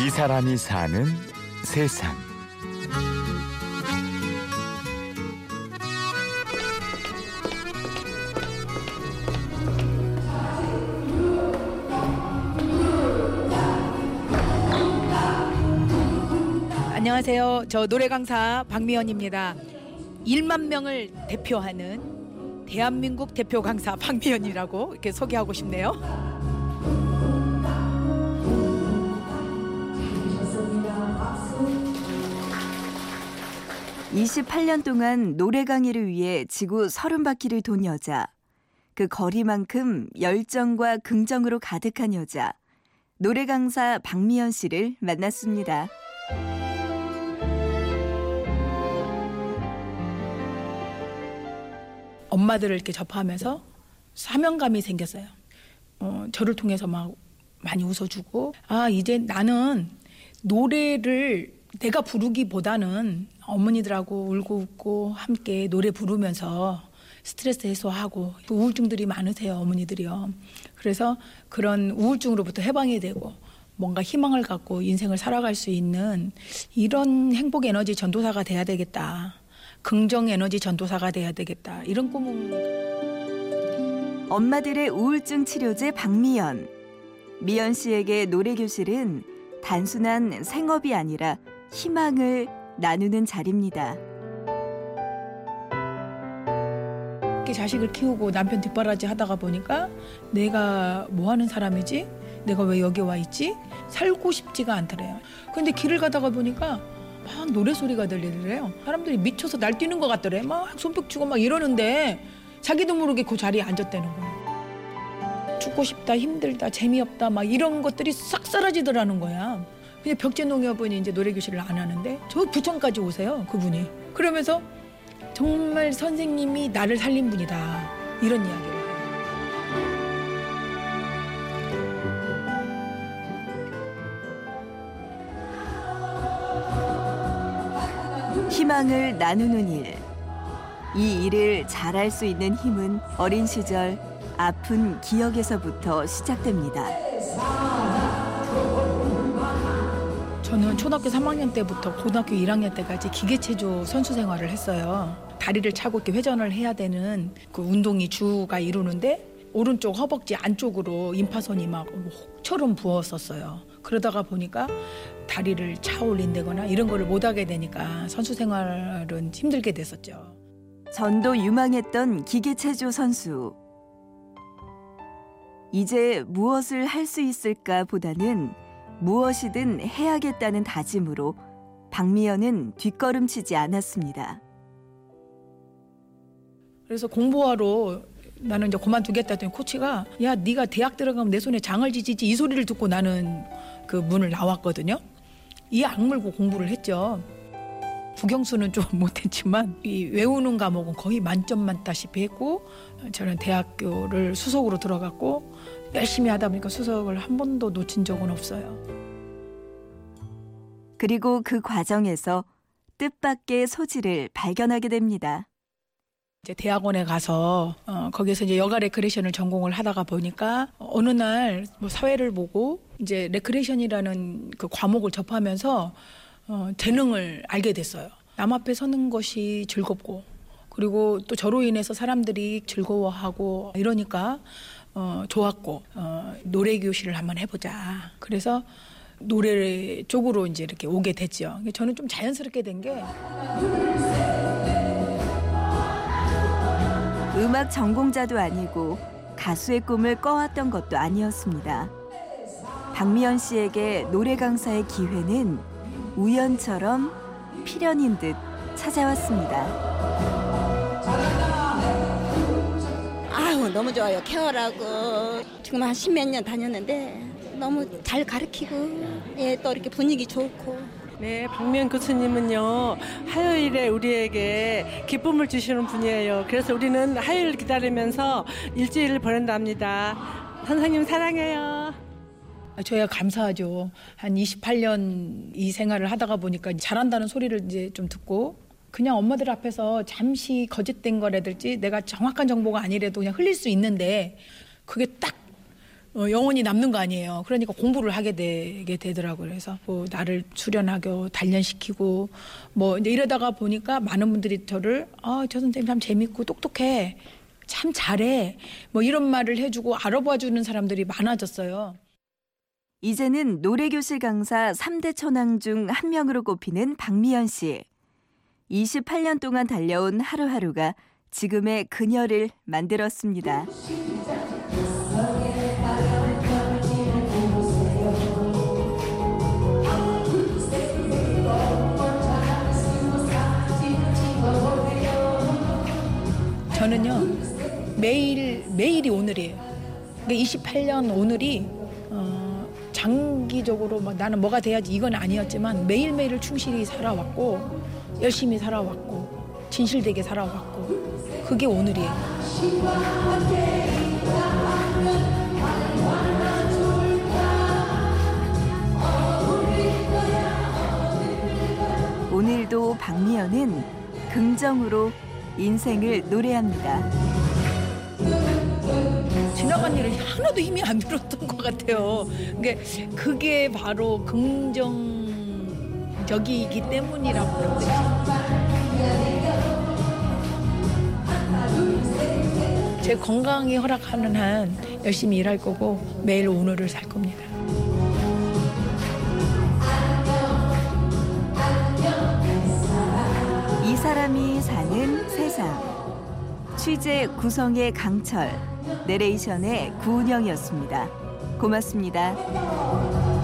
이 사람이 사는 세상. 안녕하세요. 저 노래 강사 박미연입니다. 1만 명을 대표하는 대한민국 대표 강사 박미연이라고 이렇게 소개하고 싶네요. 28년 동안 노래 강의를 위해 지구 서른 바퀴를 돈 여자. 그 거리만큼 열정과 긍정으로 가득한 여자. 노래 강사 박미연 씨를 만났습니다. 엄마들을 이렇게 접하면서 사명감이 생겼어요. 어, 저를 통해서 막 많이 웃어주고 아 이제 나는 노래를 내가 부르기보다는 어머니들하고 울고 웃고 함께 노래 부르면서 스트레스 해소하고 또 우울증들이 많으세요 어머니들이요. 그래서 그런 우울증으로부터 해방이 되고 뭔가 희망을 갖고 인생을 살아갈 수 있는 이런 행복 에너지 전도사가 돼야 되겠다. 긍정 에너지 전도사가 돼야 되겠다. 이런 꿈은 엄마들의 우울증 치료제 박미연. 미연 씨에게 노래 교실은 단순한 생업이 아니라 희망을 나누는 자리입니다. 자식을 키우고 남편 뒷바라지 하다가 보니까 내가 뭐 하는 사람이지? 내가 왜 여기 와 있지? 살고 싶지가 않더래요. 근데 길을 가다가 보니까 막 노래 소리가 들리더래요. 사람들이 미쳐서 날뛰는 것 같더래. 막 손뼉 치고 막 이러는데 자기도 모르게 그 자리에 앉았다는 거예요. 죽고 싶다, 힘들다, 재미없다, 막 이런 것들이 싹 사라지더라는 거야. 그냥 벽제 농협은 이제 노래 교실을 안 하는데 저 부천까지 오세요, 그분이. 그러면서 정말 선생님이 나를 살린 분이다. 이런 이야기를. 희망을 나누는 일. 이 일을 잘할 수 있는 힘은 어린 시절 아픈 기억에서부터 시작됩니다. 저는 초등학교 3학년 때부터 고등학교 1학년 때까지 기계체조 선수 생활을 했어요. 다리를 차고 이렇게 회전을 해야 되는 그 운동이 주가 이루는데 오른쪽 허벅지 안쪽으로 임파선이 막 혹처럼 부었었어요. 그러다가 보니까 다리를 차 올린다거나 이런 거를 못 하게 되니까 선수 생활은 힘들게 됐었죠. 전도 유망했던 기계체조 선수. 이제 무엇을 할 수 있을까 보다는 무엇이든 해야겠다는 다짐으로 박미연은 뒷걸음치지 않았습니다. 그래서 공부하러 나는 이제 그만두겠다 했더니 코치가 야 네가 대학 들어가면 내 손에 장을 지지지 이 소리를 듣고 나는 그 문을 나왔거든요. 이 악물고 공부를 했죠. 국영수는 좀 못했지만 이 외우는 과목은 거의 만점 만다시피 했고 저는 대학교를 수석으로 들어갔고 열심히 하다 보니까 수석을 한 번도 놓친 적은 없어요. 그리고 그 과정에서 뜻밖의 소질을 발견하게 됩니다. 이제 대학원에 가서 어, 거기서 이제 여가 레크레이션을 전공을 하다가 보니까 어느 날 뭐 사회를 보고 이제 레크레이션이라는 그 과목을 접하면서 어, 재능을 알게 됐어요. 남 앞에 서는 것이 즐겁고 그리고 또 저로 인해서 사람들이 즐거워하고 이러니까 어, 좋았고 어, 노래 교실을 한번 해보자. 그래서 노래 쪽으로 이제 이렇게 오게 됐죠. 저는 좀 자연스럽게 된 게 음악 전공자도 아니고 가수의 꿈을 꿔왔던 것도 아니었습니다. 박미연 씨에게 노래 강사의 기회는 우연처럼 필연인 듯 찾아왔습니다. 아유 너무 좋아요 케어라고 지금 한 십몇 년 다녔는데 너무 잘 가르치고 예, 또 이렇게 분위기 좋고 네, 박미연 교수님은요, 화요일에 우리에게 기쁨을 주시는 분이에요. 그래서 우리는 화요일 기다리면서 일주일을 보낸답니다. 선생님 사랑해요. 아, 저야 감사하죠. 한 28년 이 생활을 하다가 보니까 잘한다는 소리를 이제 좀 듣고 그냥 엄마들 앞에서 잠시 거짓된 거라든지 내가 정확한 정보가 아니래도 그냥 흘릴 수 있는데 그게 딱 어, 영혼이 남는 거 아니에요. 그러니까 공부를 하게 되게 되더라고요. 그래서 뭐 나를 수련하고 단련시키고 뭐 이제 이러다가 보니까 많은 분들이 저를 아, 저 선생님 참 재밌고 똑똑해. 참 잘해. 뭐 이런 말을 해주고 알아봐 주는 사람들이 많아졌어요. 이제는 노래교실 강사 3대 천왕 중 한 명으로 꼽히는 박미연 씨. 28년 동안 달려온 하루하루가 지금의 그녀를 만들었습니다. 저는요 매일 매일이 오늘이에요. 그러니까 28년 오늘이 어, 장기적으로 막 나는 뭐가 돼야지 이건 아니었지만 매일 매일을 충실히 살아왔고 열심히 살아왔고 진실되게 살아왔고 그게 오늘이에요. 오늘도 박미연은 긍정으로 인생을 노래합니다. 지나간 일은 하나도 힘이 안 들었던 것 같아요. 그게 그게 바로 긍정적이기 때문이라고 그러거든요. 제 건강이 허락하는 한 열심히 일할 거고 매일 오늘을 살 겁니다. 이 사람이 사는 세상. 취재 구성의 강철, 내레이션의 구운영이었습니다. 고맙습니다.